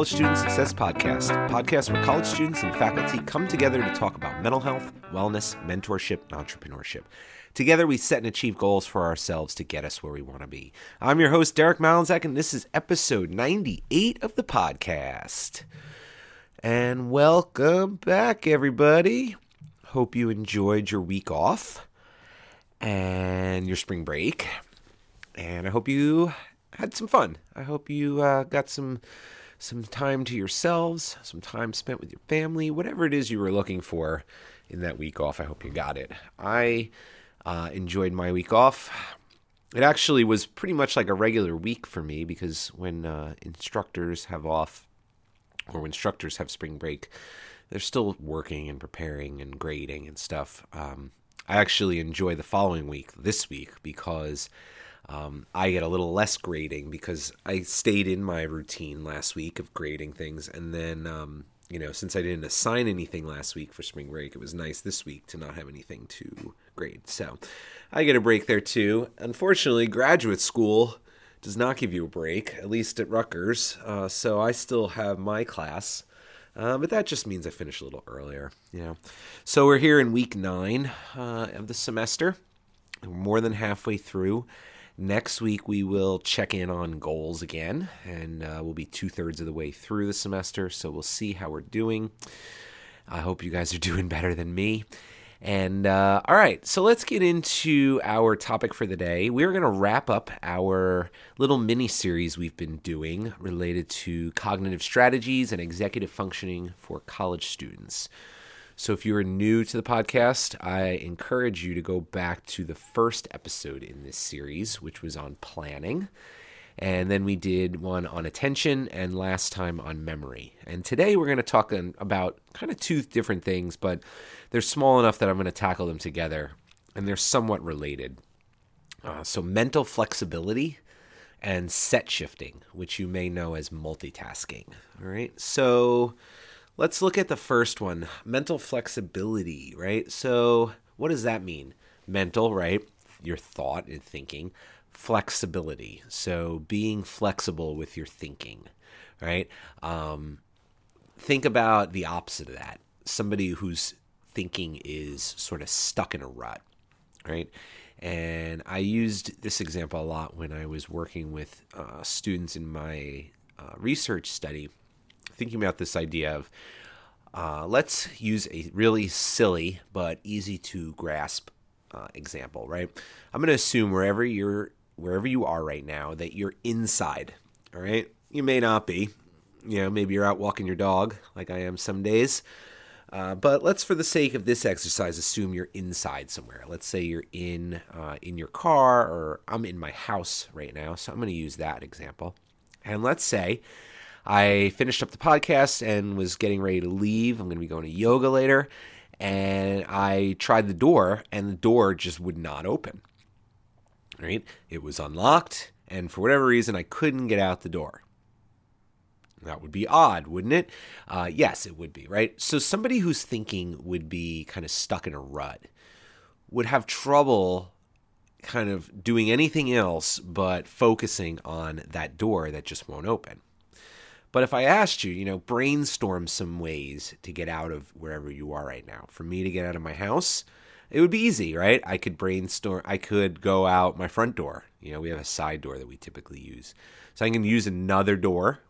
College Student Success Podcast, podcast where college students and faculty come together to talk about mental health, wellness, mentorship, and entrepreneurship. Together, we set and achieve goals for ourselves to get us where we want to be. I'm your host, Derek Malinzak, and this is episode 98 of the podcast. And welcome back, everybody. Hope you enjoyed your week off and your spring break. And I hope you had some fun. I hope you uh, got some some time to yourselves, some time spent with your family, whatever it is you were looking for in that week off. I hope you got it. I uh, enjoyed my week off. It actually was pretty much like a regular week for me because when uh, instructors have off or when instructors have spring break, they're still working and preparing and grading and stuff. Um, I actually enjoy the following week, this week, because um, I get a little less grading because I stayed in my routine last week of grading things, and then um, you know since I didn't assign anything last week for spring break, it was nice this week to not have anything to grade. So I get a break there too. Unfortunately, graduate school does not give you a break, at least at Rutgers. Uh, so I still have my class. Uh, but that just means I finish a little earlier, you know. So we're here in week nine uh, of the semester. We're more than halfway through. Next week, we will check in on goals again, and uh, we'll be two thirds of the way through the semester. So we'll see how we're doing. I hope you guys are doing better than me. And uh, all right, so let's get into our topic for the day. We're going to wrap up our little mini series we've been doing related to cognitive strategies and executive functioning for college students. So if you are new to the podcast, I encourage you to go back to the first episode in this series, which was on planning. And then we did one on attention and last time on memory. And today we're going to talk about kind of two different things, but they're small enough that I'm going to tackle them together and they're somewhat related. Uh, so, mental flexibility and set shifting, which you may know as multitasking. All right. So, let's look at the first one mental flexibility, right? So, what does that mean? Mental, right? Your thought and thinking flexibility. So being flexible with your thinking, right? Um, think about the opposite of that. Somebody whose thinking is sort of stuck in a rut, right? And I used this example a lot when I was working with uh, students in my uh, research study, thinking about this idea of uh, let's use a really silly but easy to grasp uh, example, right? I'm going to assume wherever you're wherever you are right now that you're inside. All right. You may not be. You know, maybe you're out walking your dog like I am some days. Uh, but let's, for the sake of this exercise, assume you're inside somewhere. Let's say you're in uh, in your car, or I'm in my house right now. So I'm going to use that example. And let's say I finished up the podcast and was getting ready to leave. I'm going to be going to yoga later, and I tried the door, and the door just would not open right? It was unlocked, and for whatever reason, I couldn't get out the door. That would be odd, wouldn't it? Uh, yes, it would be, right? So somebody who's thinking would be kind of stuck in a rut, would have trouble kind of doing anything else but focusing on that door that just won't open. But if I asked you, you know, brainstorm some ways to get out of wherever you are right now. For me to get out of my house, it would be easy, right? I could brainstorm. I could go out my front door. You know, we have a side door that we typically use, so I can use another door.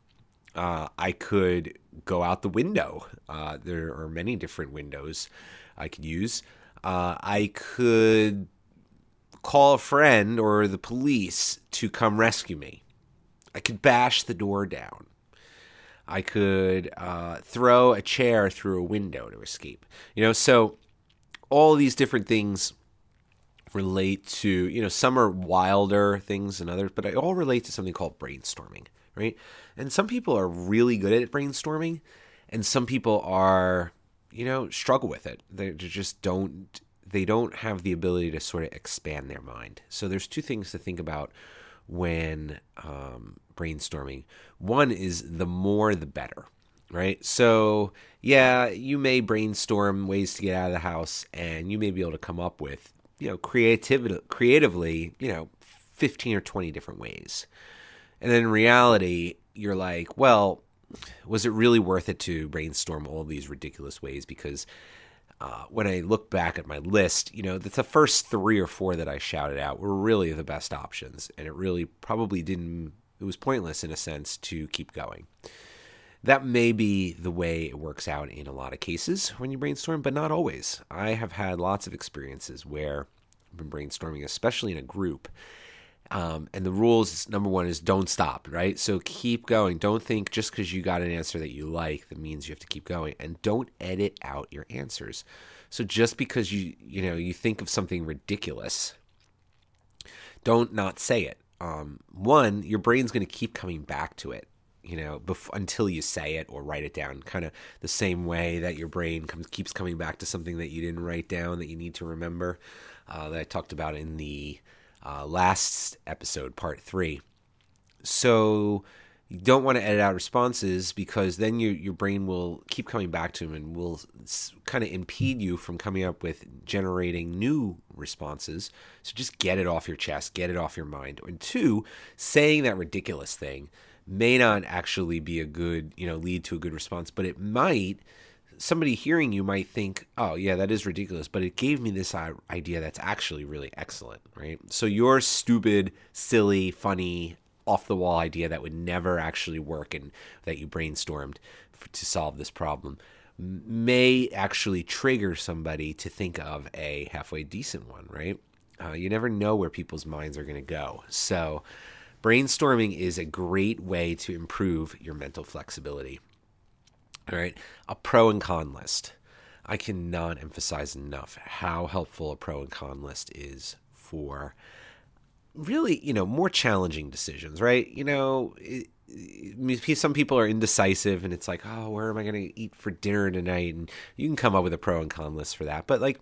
Uh, I could go out the window. Uh, there are many different windows I could use. Uh, I could call a friend or the police to come rescue me. I could bash the door down. I could uh, throw a chair through a window to escape. You know, so all these different things relate to, you know, some are wilder things than others, but they all relate to something called brainstorming, right? And some people are really good at brainstorming, and some people are, you know, struggle with it. They just don't they don't have the ability to sort of expand their mind. So there's two things to think about when um, brainstorming. One is the more the better, right? So, yeah, you may brainstorm ways to get out of the house and you may be able to come up with, you know, creativity creatively, you know, 15 or 20 different ways. And then in reality, you're like, well, was it really worth it to brainstorm all these ridiculous ways? Because uh, when I look back at my list, you know, the, the first three or four that I shouted out were really the best options, and it really probably didn't. It was pointless in a sense to keep going. That may be the way it works out in a lot of cases when you brainstorm, but not always. I have had lots of experiences where I've been brainstorming, especially in a group, um, and the rules, number one, is don't stop, right? So keep going. Don't think just because you got an answer that you like, that means you have to keep going. And don't edit out your answers. So just because you, you know, you think of something ridiculous, don't not say it. Um, one, your brain's going to keep coming back to it, you know, bef- until you say it or write it down. Kind of the same way that your brain comes keeps coming back to something that you didn't write down that you need to remember. Uh, that I talked about in the uh, last episode, part three. So you don't want to edit out responses because then your your brain will keep coming back to them and will kind of impede you from coming up with generating new responses. So just get it off your chest, get it off your mind. And two, saying that ridiculous thing may not actually be a good, you know, lead to a good response, but it might somebody hearing you might think, oh, yeah, that is ridiculous, but it gave me this idea that's actually really excellent, right? So your stupid, silly, funny, off the wall idea that would never actually work and that you brainstormed to solve this problem may actually trigger somebody to think of a halfway decent one, right? Uh, you never know where people's minds are going to go. So, brainstorming is a great way to improve your mental flexibility. All right, a pro and con list. I cannot emphasize enough how helpful a pro and con list is for really, you know, more challenging decisions, right? You know, it, it, some people are indecisive and it's like, oh, where am I going to eat for dinner tonight? And you can come up with a pro and con list for that. But like,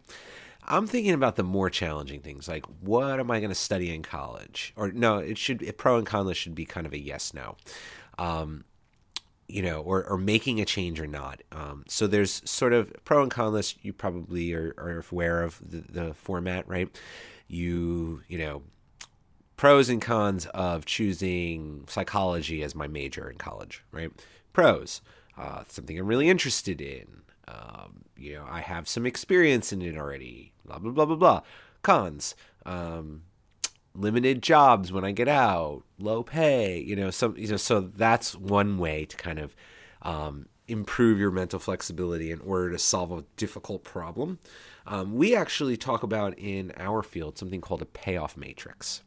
I'm thinking about the more challenging things, like what am I going to study in college? Or no, it should a pro and con list should be kind of a yes no. Um, you know, or, or making a change or not. Um, so there's sort of pro and con list. You probably are, are aware of the, the format, right? You, you know, pros and cons of choosing psychology as my major in college, right? Pros, uh, something I'm really interested in. Um, you know, I have some experience in it already. Blah blah blah blah blah. Cons, um, limited jobs when I get out, low pay, you know, some you know, so that's one way to kind of um, improve your mental flexibility in order to solve a difficult problem. Um, we actually talk about in our field something called a payoff matrix,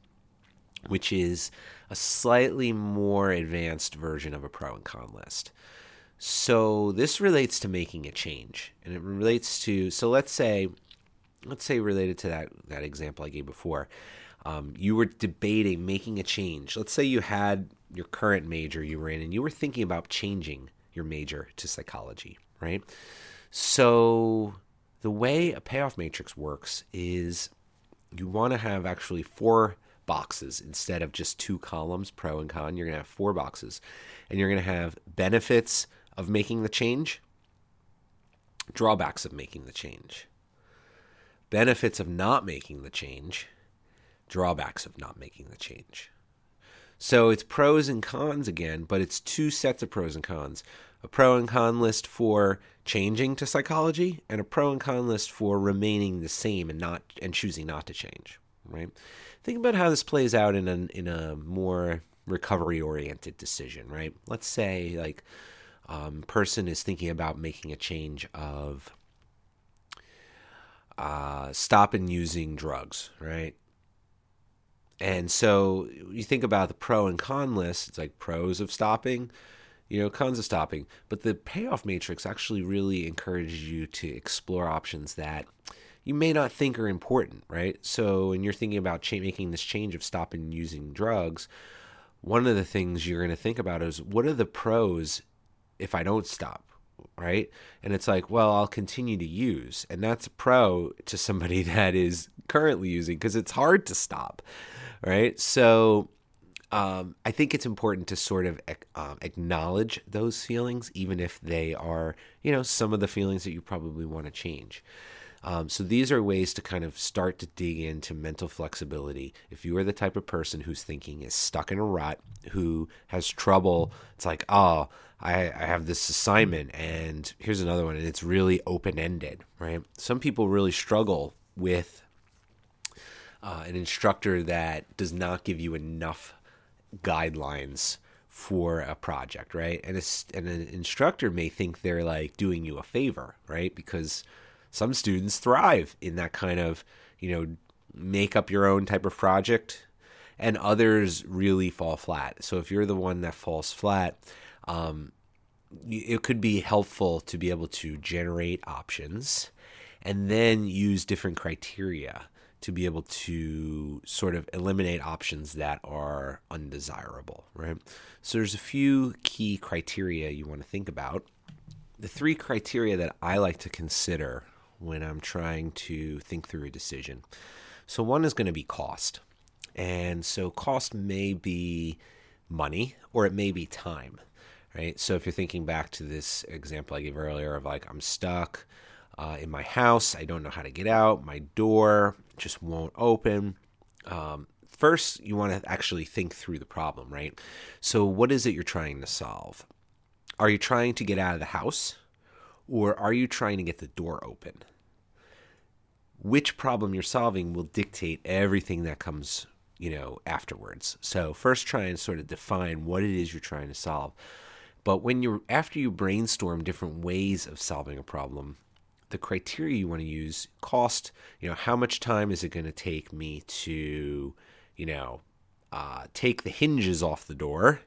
which is a slightly more advanced version of a pro and con list. So this relates to making a change, and it relates to so let's say, let's say related to that that example I gave before um, you were debating making a change. Let's say you had your current major you were in and you were thinking about changing your major to psychology, right? So the way a payoff matrix works is you want to have actually four boxes instead of just two columns, pro and con. You're going to have four boxes. And you're going to have benefits of making the change, drawbacks of making the change, benefits of not making the change, drawbacks of not making the change. So it's pros and cons again, but it's two sets of pros and cons a pro and con list for changing to psychology and a pro and con list for remaining the same and not and choosing not to change right? Think about how this plays out in a in a more recovery oriented decision right? Let's say like um, person is thinking about making a change of uh, stopping using drugs right? And so you think about the pro and con list, it's like pros of stopping, you know, cons of stopping. But the payoff matrix actually really encourages you to explore options that you may not think are important, right? So when you're thinking about cha- making this change of stopping using drugs, one of the things you're going to think about is what are the pros if I don't stop? Right. And it's like, well, I'll continue to use. And that's a pro to somebody that is currently using because it's hard to stop right? So um, I think it's important to sort of um, acknowledge those feelings, even if they are, you know, some of the feelings that you probably want to change. Um, so these are ways to kind of start to dig into mental flexibility. If you are the type of person whose thinking is stuck in a rut, who has trouble, it's like, oh, I, I have this assignment and here's another one, and it's really open ended, right? Some people really struggle with uh, an instructor that does not give you enough guidelines for a project, right? And, and an instructor may think they're like doing you a favor, right? Because some students thrive in that kind of, you know, make up your own type of project, and others really fall flat. So if you're the one that falls flat, um, it could be helpful to be able to generate options and then use different criteria to be able to sort of eliminate options that are undesirable, right? So there's a few key criteria you want to think about. The three criteria that I like to consider when I'm trying to think through a decision. So one is going to be cost. And so cost may be money or it may be time, right? So if you're thinking back to this example I gave earlier of like I'm stuck uh, in my house, I don't know how to get out, my door just won't open. Um, first, you want to actually think through the problem, right? So, what is it you're trying to solve? Are you trying to get out of the house or are you trying to get the door open? Which problem you're solving will dictate everything that comes, you know, afterwards. So, first try and sort of define what it is you're trying to solve. But when you're after you brainstorm different ways of solving a problem, the criteria you want to use cost you know how much time is it going to take me to you know uh, take the hinges off the door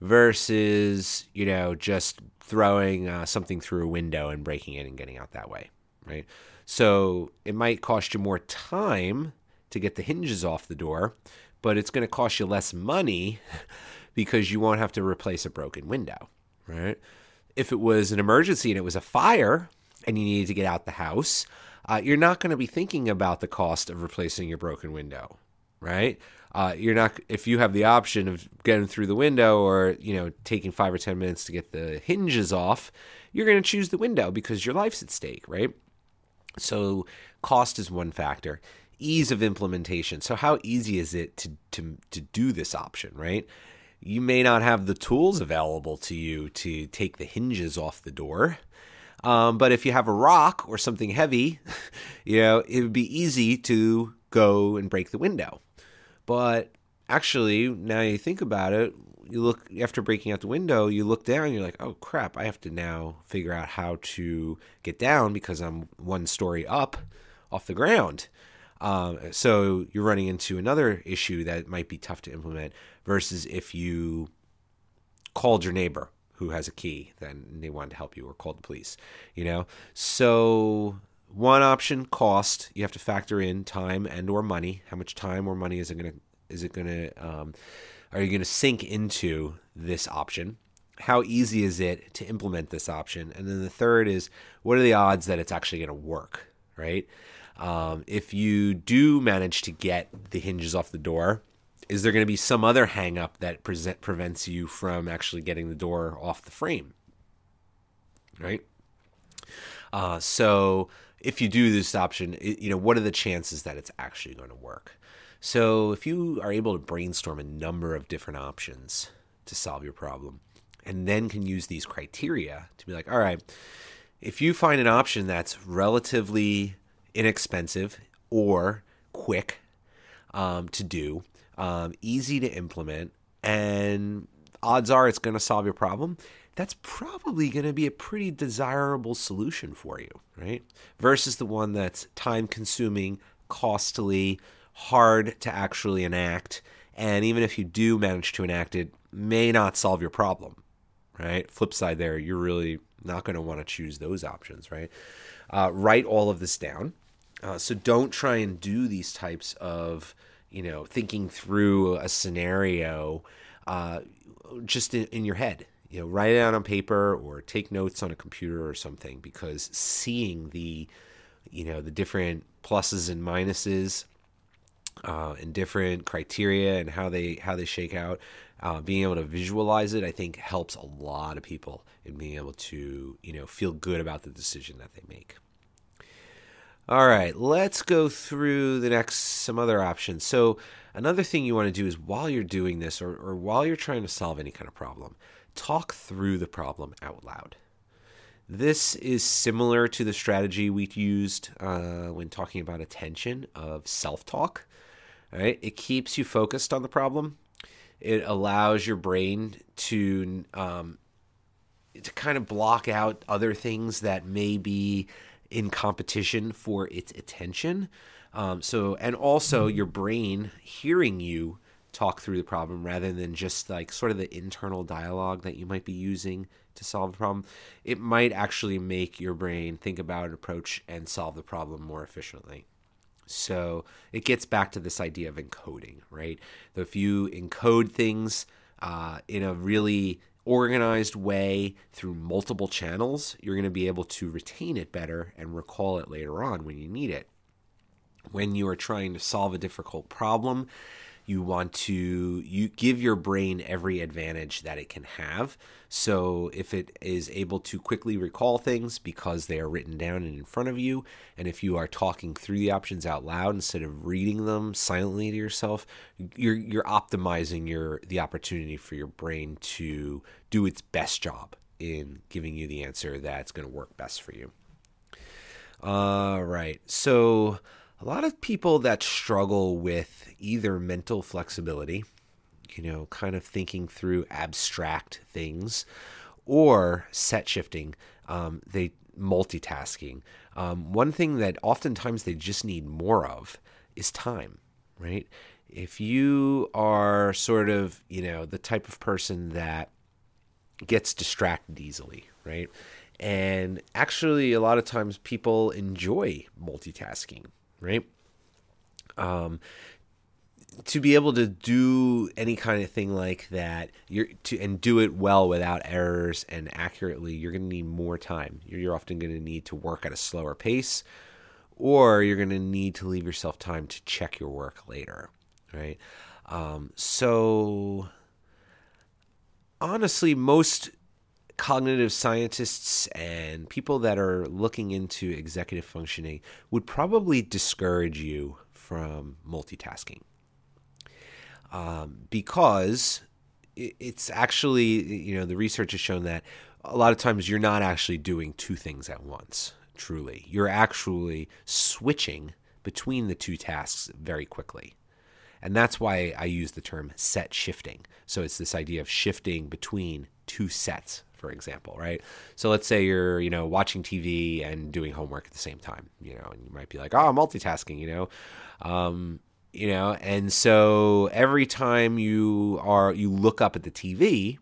versus you know just throwing uh, something through a window and breaking it and getting out that way right so it might cost you more time to get the hinges off the door but it's going to cost you less money because you won't have to replace a broken window right if it was an emergency and it was a fire and you needed to get out the house, uh, you're not going to be thinking about the cost of replacing your broken window, right? Uh, you're not if you have the option of getting through the window or you know taking five or ten minutes to get the hinges off, you're going to choose the window because your life's at stake, right? So cost is one factor. Ease of implementation. So how easy is it to to to do this option, right? You may not have the tools available to you to take the hinges off the door. Um, but if you have a rock or something heavy, you know, it would be easy to go and break the window. But actually, now you think about it, you look after breaking out the window, you look down, you're like, oh crap, I have to now figure out how to get down because I'm one story up off the ground. Um, so you're running into another issue that might be tough to implement versus if you called your neighbor who has a key, then they wanted to help you or called the police, you know? So one option cost, you have to factor in time and or money. How much time or money is it going to, is it going to, um, are you going to sink into this option? How easy is it to implement this option? And then the third is what are the odds that it's actually going to work, right? Um, if you do manage to get the hinges off the door, is there going to be some other hangup that present, prevents you from actually getting the door off the frame? Right. Uh, so if you do this option, it, you know what are the chances that it's actually going to work? So if you are able to brainstorm a number of different options to solve your problem, and then can use these criteria to be like, all right, if you find an option that's relatively inexpensive or quick um, to do, um, easy to implement, and odds are it's going to solve your problem, that's probably going to be a pretty desirable solution for you, right? Versus the one that's time consuming, costly, hard to actually enact, and even if you do manage to enact it, may not solve your problem, right? Flip side there, you're really not going to want to choose those options, right? Uh, write all of this down. Uh, so don't try and do these types of you know, thinking through a scenario uh, just in, in your head. You know, write it out on paper or take notes on a computer or something because seeing the, you know, the different pluses and minuses uh, and different criteria and how they how they shake out, uh, being able to visualize it, I think helps a lot of people in being able to you know feel good about the decision that they make. All right, let's go through the next some other options. So, another thing you want to do is while you're doing this or, or while you're trying to solve any kind of problem, talk through the problem out loud. This is similar to the strategy we used uh, when talking about attention of self talk. Right? It keeps you focused on the problem. It allows your brain to um, to kind of block out other things that may be in competition for its attention. Um, so, and also your brain hearing you talk through the problem rather than just like sort of the internal dialogue that you might be using to solve the problem, it might actually make your brain think about an approach and solve the problem more efficiently. So it gets back to this idea of encoding, right? So if you encode things uh, in a really organized way through multiple channels, you're going to be able to retain it better and recall it later on when you need it. When you are trying to solve a difficult problem, you want to you give your brain every advantage that it can have. So if it is able to quickly recall things because they are written down and in front of you and if you are talking through the options out loud instead of reading them silently to yourself you're you're optimizing your the opportunity for your brain to do its best job in giving you the answer that's going to work best for you. All right so a lot of people that struggle with either mental flexibility, you know, kind of thinking through abstract things, or set shifting, um, they multitasking. Um, one thing that oftentimes they just need more of is time, right? If you are sort of, you know, the type of person that gets distracted easily, right? And actually, a lot of times people enjoy multitasking right? Um, to be able to do any kind of thing like that, you're to and do it well without errors and accurately, you're going to need more time. You're often going to need to work at a slower pace, or you're going to need to leave yourself time to check your work later, right? Um, so honestly, most cognitive scientists and people that are looking into executive functioning would probably discourage you from multitasking. Um, because it's actually you know the research has shown that a lot of times you're not actually doing two things at once truly. You're actually switching between the two tasks very quickly. And that's why i use the term set shifting. So it's this idea of shifting between two sets for example, right? So let's say you're, you know, watching TV and doing homework at the same time, you know, and you might be like, oh, multitasking, you know, um, you know, and so every time you are you look up at the TV,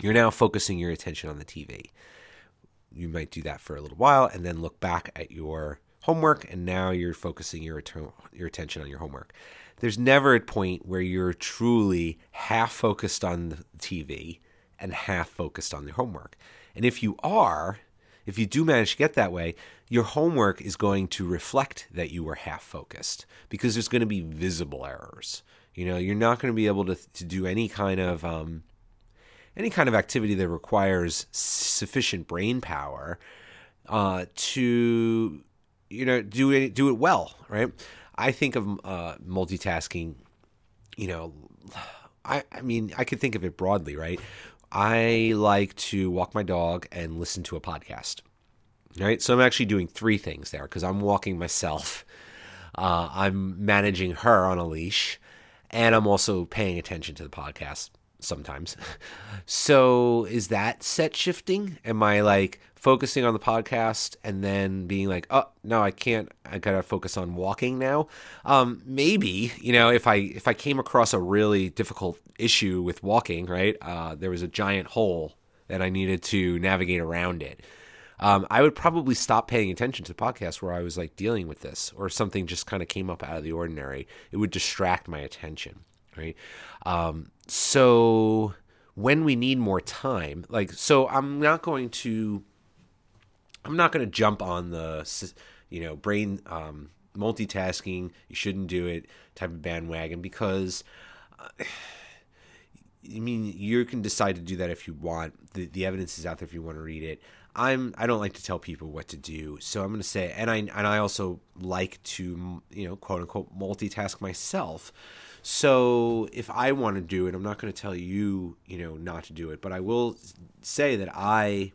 you're now focusing your attention on the TV. You might do that for a little while and then look back at your homework, and now you're focusing your your attention on your homework. There's never a point where you're truly half focused on the TV and half focused on their homework. And if you are, if you do manage to get that way, your homework is going to reflect that you were half focused because there's going to be visible errors. You know, you're not going to be able to, to do any kind of um, any kind of activity that requires sufficient brain power uh, to you know do it do it well, right? I think of uh, multitasking. You know, I I mean I could think of it broadly, right? I like to walk my dog and listen to a podcast. Right? So I'm actually doing three things there because I'm walking myself, uh, I'm managing her on a leash, and I'm also paying attention to the podcast sometimes. so is that set shifting? Am I like focusing on the podcast and then being like, oh no, I can't. I gotta focus on walking now. Um, maybe you know if I if I came across a really difficult issue with walking, right? Uh, there was a giant hole that I needed to navigate around it. Um, I would probably stop paying attention to the podcast where I was like dealing with this, or something just kind of came up out of the ordinary. It would distract my attention, right? Um, so when we need more time, like, so I'm not going to, I'm not going to jump on the, you know, brain um, multitasking. You shouldn't do it type of bandwagon because. Uh, I mean, you can decide to do that if you want. The, the evidence is out there if you want to read it. I'm I don't like to tell people what to do, so I'm going to say, and I and I also like to you know quote unquote multitask myself. So if I want to do it, I'm not going to tell you you know not to do it, but I will say that I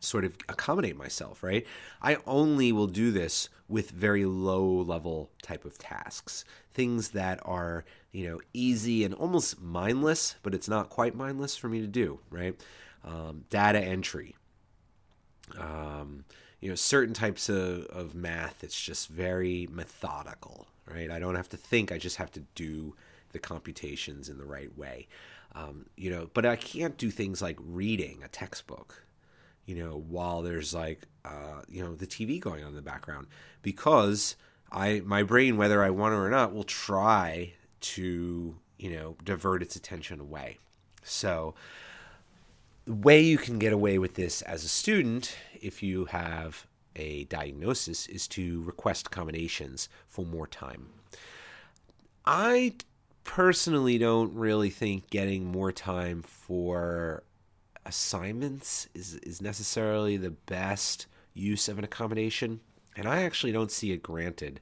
sort of accommodate myself, right? I only will do this with very low level type of tasks, things that are, you know, easy and almost mindless, but it's not quite mindless for me to do, right? Um, data entry, um, you know, certain types of, of math, it's just very methodical, right? I don't have to think, I just have to do the computations in the right way. Um, you know, but I can't do things like reading a textbook, you know, while there's like, uh, you know, the TV going on in the background because I, my brain, whether I want to or not, will try to, you know, divert its attention away. So, the way you can get away with this as a student, if you have a diagnosis, is to request accommodations for more time. I personally don't really think getting more time for assignments is, is necessarily the best use of an accommodation. And I actually don't see it granted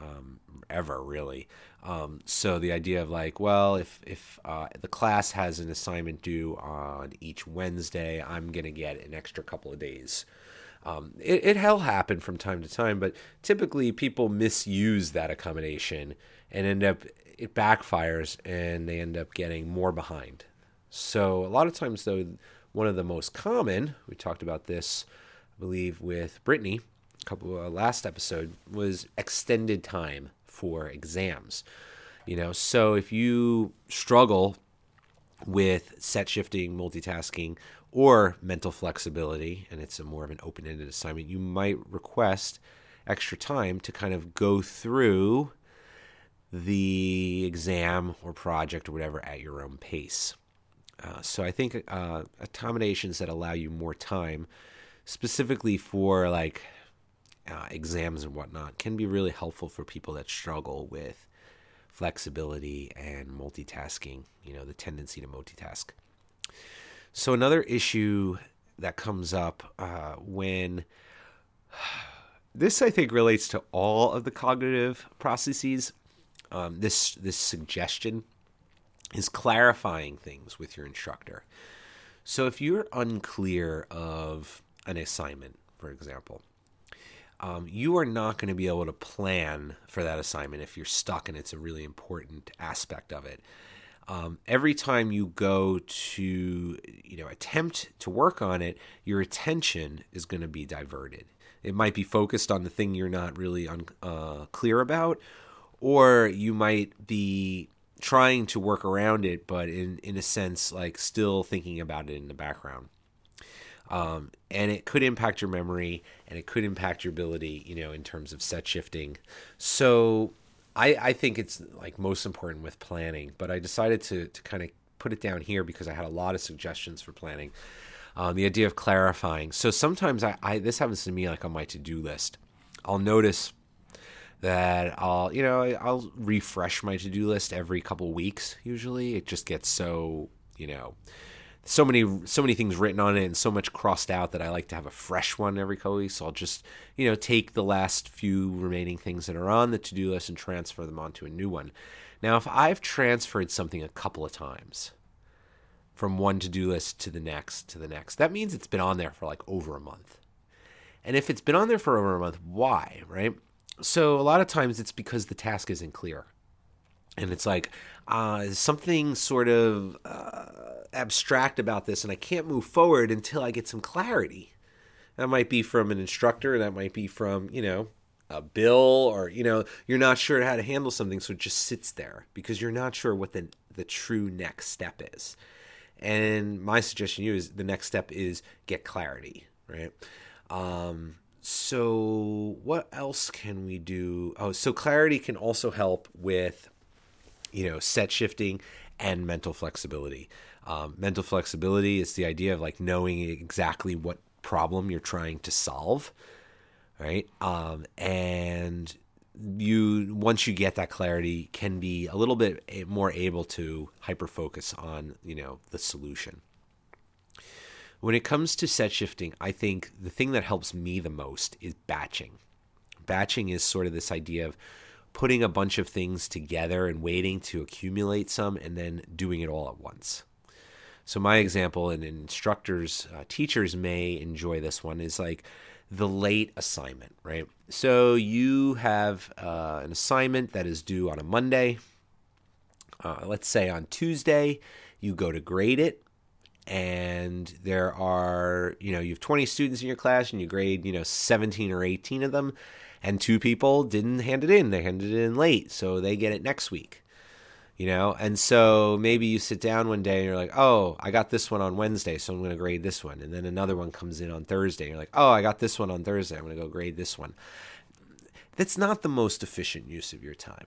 um, ever, really. Um, so the idea of like, well, if if uh, the class has an assignment due on each Wednesday, I'm gonna get an extra couple of days. Um, it, it happen from time to time, but typically people misuse that accommodation and end up it backfires and they end up getting more behind. So a lot of times, though, one of the most common we talked about this, I believe, with Brittany, couple uh, last episode was extended time for exams. You know, so if you struggle with set shifting, multitasking, or mental flexibility, and it's a more of an open ended assignment, you might request extra time to kind of go through the exam or project or whatever at your own pace. Uh, so I think uh, accommodations that allow you more time, specifically for like uh, exams and whatnot, can be really helpful for people that struggle with flexibility and multitasking. You know, the tendency to multitask. So another issue that comes up uh, when this I think relates to all of the cognitive processes. Um, this this suggestion is clarifying things with your instructor. So if you're unclear of an assignment, for example, um, you are not going to be able to plan for that assignment if you're stuck and it's a really important aspect of it. Um, every time you go to you know attempt to work on it, your attention is going to be diverted. It might be focused on the thing you're not really un- uh, clear about, or you might be trying to work around it, but in in a sense, like still thinking about it in the background. Um, and it could impact your memory, and it could impact your ability, you know, in terms of set shifting. So, I I think it's like most important with planning. But I decided to to kind of put it down here because I had a lot of suggestions for planning. Um, the idea of clarifying. So sometimes I, I this happens to me like on my to do list. I'll notice that I'll you know I'll refresh my to do list every couple weeks. Usually, it just gets so you know so many so many things written on it and so much crossed out that I like to have a fresh one every couple weeks. So I'll just you know take the last few remaining things that are on the to do list and transfer them onto a new one. Now, if I've transferred something a couple of times from one to do list to the next to the next, that means it's been on there for like over a month. And if it's been on there for over a month, why, right? so a lot of times it's because the task isn't clear and it's like uh, something sort of uh, abstract about this and i can't move forward until i get some clarity. That might be from an instructor that might be from you know a bill or you know you're not sure how to handle something so it just sits there because you're not sure what the the true next step is. And my suggestion to you is the next step is get clarity right? Um, so what else can we do? Oh, so clarity can also help with, you know, set shifting and mental flexibility. Um, mental flexibility is the idea of like knowing exactly what problem you're trying to solve, right? Um, and you once you get that clarity can be a little bit more able to hyper focus on you know the solution when it comes to set shifting, I think the thing that helps me the most is batching. Batching is sort of this idea of putting a bunch of things together and waiting to accumulate some and then doing it all at once. So, my example, and instructors, uh, teachers may enjoy this one, is like the late assignment, right? So, you have uh, an assignment that is due on a Monday. Uh, let's say on Tuesday, you go to grade it and there are you know you have 20 students in your class and you grade you know 17 or 18 of them and two people didn't hand it in they handed it in late so they get it next week you know and so maybe you sit down one day and you're like oh i got this one on wednesday so i'm going to grade this one and then another one comes in on thursday and you're like oh i got this one on thursday i'm going to go grade this one that's not the most efficient use of your time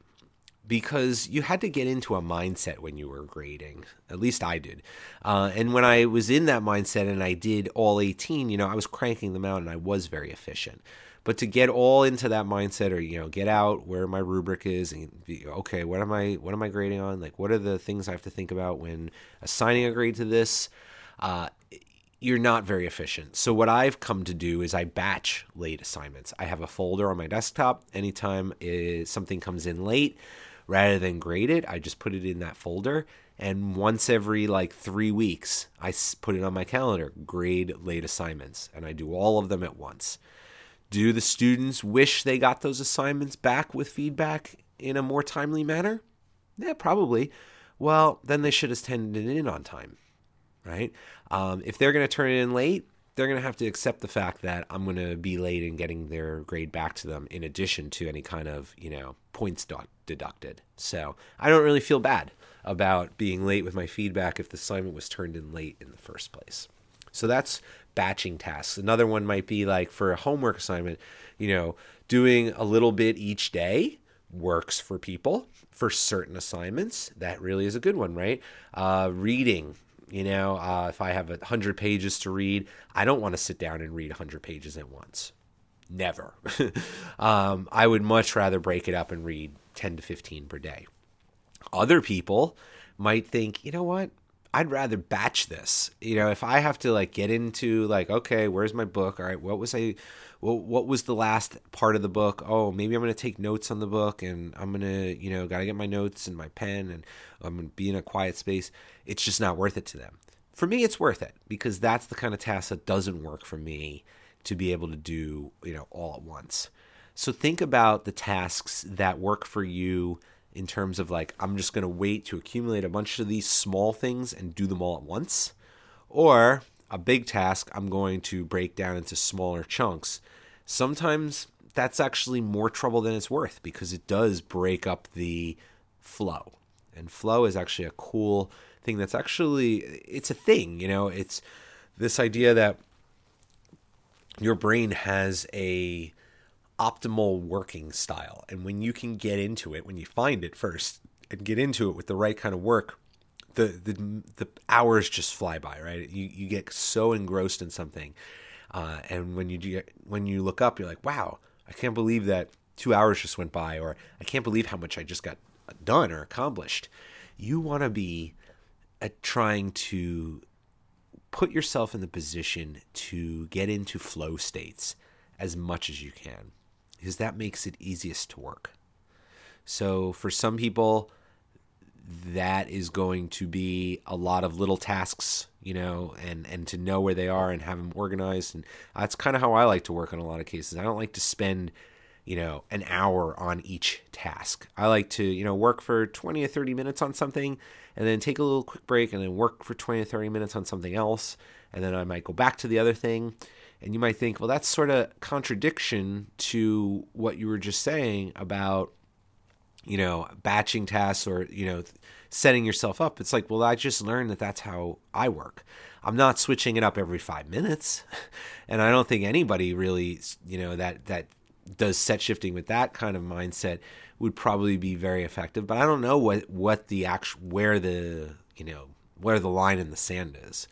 because you had to get into a mindset when you were grading. At least I did. Uh, and when I was in that mindset and I did all 18, you know, I was cranking them out and I was very efficient. But to get all into that mindset or, you know, get out where my rubric is and be, okay, what am I, what am I grading on? Like, what are the things I have to think about when assigning a grade to this? Uh, you're not very efficient. So what I've come to do is I batch late assignments. I have a folder on my desktop. Anytime something comes in late, rather than grade it, I just put it in that folder. And once every like three weeks, I put it on my calendar, grade late assignments, and I do all of them at once. Do the students wish they got those assignments back with feedback in a more timely manner? Yeah, probably. Well, then they should have turned it in on time, right? Um, if they're going to turn it in late, they're going to have to accept the fact that I'm going to be late in getting their grade back to them in addition to any kind of, you know, points deducted. So I don't really feel bad about being late with my feedback if the assignment was turned in late in the first place. So that's batching tasks. Another one might be like for a homework assignment, you know, doing a little bit each day works for people for certain assignments. That really is a good one, right? Uh, reading you know, uh, if I have a hundred pages to read, I don't want to sit down and read a hundred pages at once. Never. um, I would much rather break it up and read ten to fifteen per day. Other people might think, you know what? I'd rather batch this. You know, if I have to like get into like, okay, where's my book? All right, what was I well, what was the last part of the book? Oh, maybe I'm to take notes on the book and I'm to, you know, got to get my notes and my pen and I'm to be in a quiet space. It's just not worth it to them. For me, it's worth it because that's the kind of task that doesn't work for me to be able to do, you know, all at once. So think about the tasks that work for you in terms of like, I'm just going to wait to accumulate a bunch of these small things and do them all at once. Or a big task, I'm going to break down into smaller chunks. Sometimes that's actually more trouble than it's worth because it does break up the flow. And flow is actually a cool thing that's actually it's a thing, you know, it's this idea that your brain has a optimal working style and when you can get into it when you find it first and get into it with the right kind of work the the the hours just fly by, right? You you get so engrossed in something, uh, and when you do, when you look up, you're like, wow, I can't believe that two hours just went by, or I can't believe how much I just got done or accomplished. You want to be at uh, trying to put yourself in the position to get into flow states as much as you can, because that makes it easiest to work. So for some people, that is going to be a lot of little tasks, you know, and and to know where they are and have them organized. And that's kind of how I like to work on a lot of cases. I don't like to spend, you know, an hour on each task. I like to, you know, work for 20 or 30 minutes on something and then take a little quick break and then work for 20 or 30 minutes on something else. And then I might go back to the other thing. And you might think, well, that's sort of contradiction to what you were just saying about you know, batching tasks or, you know, setting yourself up. It's like, well, I just learned that that's how I work. I'm not switching it up every five minutes. And I don't think anybody really, you know, that, that does set shifting with that kind of mindset would probably be very effective. But I don't know what, what the actual, where the, you know, where the line in the sand is.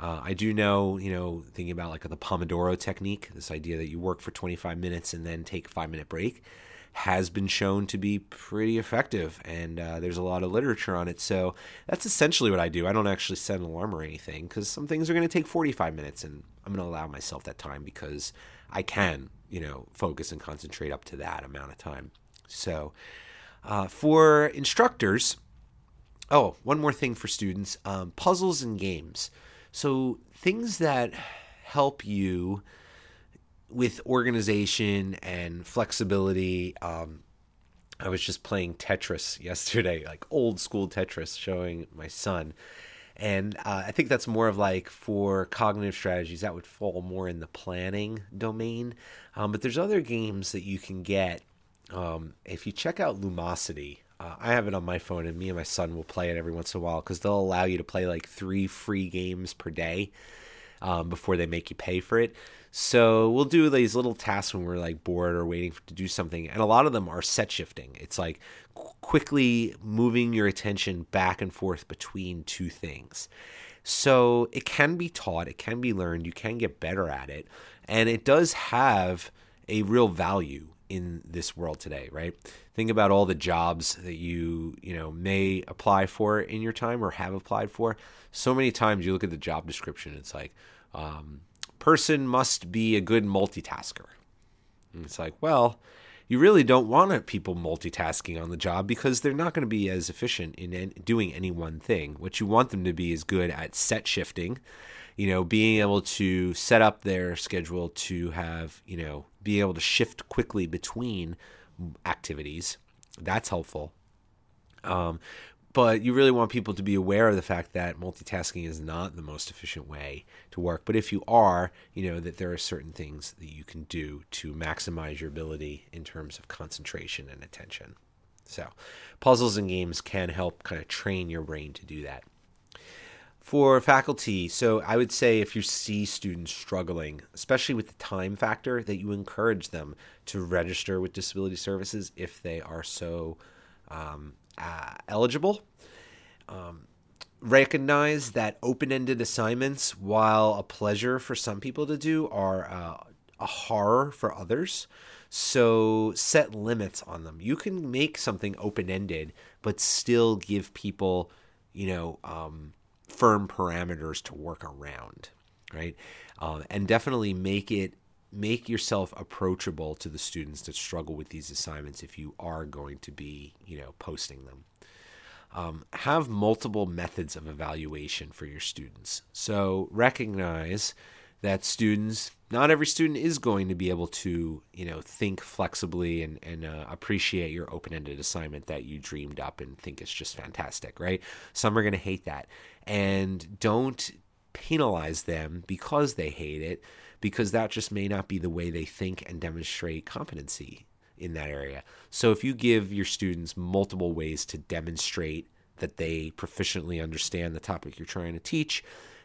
Uh, I do know, you know, thinking about like the Pomodoro technique, this idea that you work for 25 minutes and then take a five minute break has been shown to be pretty effective, and uh, there's a lot of literature on it. So that's essentially what I do. I don't actually set an alarm or anything because some things are going to take 45 minutes, and I'm going to allow myself that time because I can, you know, focus and concentrate up to that amount of time. So uh, for instructors, oh, one more thing for students um, puzzles and games. So things that help you with organization and flexibility. Um, I was just playing Tetris yesterday, like old school Tetris, showing my son. And uh, I think that's more of like for cognitive strategies, that would fall more in the planning domain. Um, but there's other games that you can get. Um, if you check out Lumosity, uh, I have it on my phone, and me and my son will play it every once in a while because they'll allow you to play like three free games per day um, before they make you pay for it. So we'll do these little tasks when we're like bored or waiting to do something, and a lot of them are set shifting. It's like qu- quickly moving your attention back and forth between two things. So it can be taught, it can be learned, you can get better at it, and it does have a real value in this world today, right? Think about all the jobs that you, you know, may apply for in your time or have applied for. So many times you look at the job description, it's like, um, person must be a good multitasker. And it's like, well, you really don't want people multitasking on the job because they're not going to be as efficient in doing any one thing. What you want them to be is good at set shifting, you know, being able to set up their schedule to have, you know, be able to shift quickly between activities. That's helpful. Um, but you really want people to be aware of the fact that multitasking is not the most efficient way to work. But if you are, you know that there are certain things that you can do to maximize your ability in terms of concentration and attention. So, puzzles and games can help kind of train your brain to do that. For faculty, so I would say if you see students struggling, especially with the time factor, that you encourage them to register with disability services if they are so um, uh, eligible. Um, recognize that open ended assignments, while a pleasure for some people to do, are uh, a horror for others. So set limits on them. You can make something open ended, but still give people, you know, um, firm parameters to work around, right? Um, and definitely make it make yourself approachable to the students that struggle with these assignments if you are going to be, you know, posting them. Um, have multiple methods of evaluation for your students. So recognize that students, not every student is going to be able to, you know, think flexibly and, and uh, appreciate your open-ended assignment that you dreamed up and think it's just fantastic, right? Some are going to hate that. And don't penalize them because they hate it because that just may not be the way they think and demonstrate competency in that area. So if you give your students multiple ways to demonstrate that they proficiently understand the topic you're trying to teach,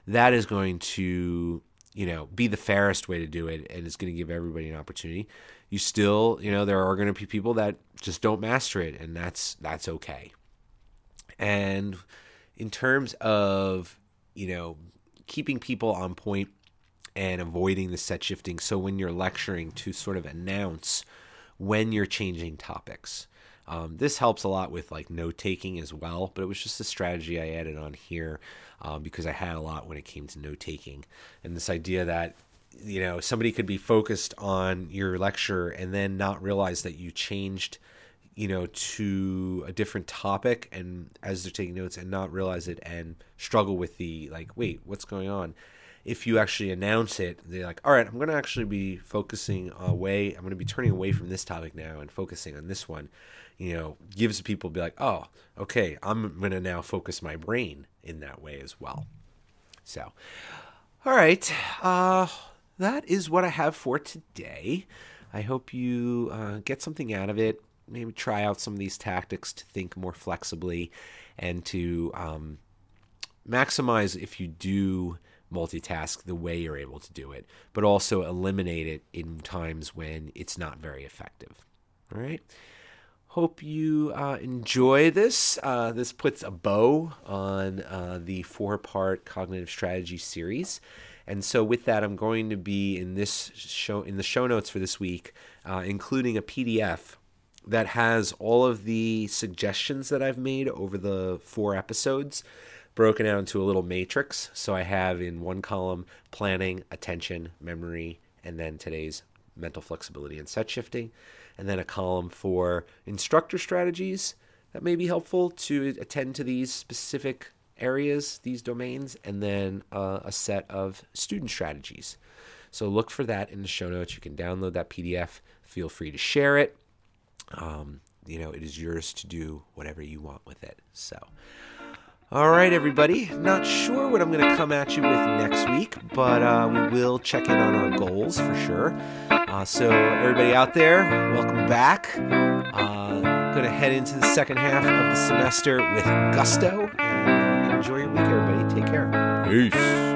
that is going to, you know, be the fairest way to do it and it's going to give everybody an opportunity. You still, you know, there are going to be people that just don't master it and that's that's okay. And in terms of, you know, keeping people on point and avoiding the set shifting. So when you're lecturing, to sort of announce when you're changing topics. Um, this helps a lot with like note taking as well, but it was just a strategy I added on here um, because I had a lot when it came to note taking. And this idea that you know somebody could be focused on your lecture and then not realize that you changed you know to a different topic and as they're taking notes and not realize it and struggle with the like wait what's going on if you actually announce it, they're like, all right, I'm going to actually be focusing away. I'm going to be turning away from this topic now and focusing on this one. You know, gives people be like, oh, okay, I'm going to now focus my brain in that way as well. So, all right, uh, that is what I have for today. I hope you uh, get something out of it. Maybe try out some of these tactics to think more flexibly and to um, maximize if you do multitask the way you're able to do it, but also eliminate it in times when it's not very effective. All right. Hope you uh, enjoy this. Uh, this puts a bow on uh, the four part cognitive strategy series. And so, with that, I'm going to be in this show in the show notes for this week, uh, including a PDF that has all of the suggestions that I've made over the four episodes broken out into a little matrix. So I have in one column planning, attention, memory, and then today's mental flexibility and set shifting. And then a column for instructor strategies that may be helpful to attend to these specific areas, these domains, and then uh, a set of student strategies. So look for that in the show notes. You can download that PDF. Feel free to share it. Um, you know, it is yours to do whatever you want with it. So, all right, everybody. Not sure what I'm going to come at you with next week, but uh, we will check in on our goals for sure. Uh, so, everybody out there, welcome back. Uh, going to head into the second half of the semester with gusto and enjoy your week, everybody. Take care. Peace.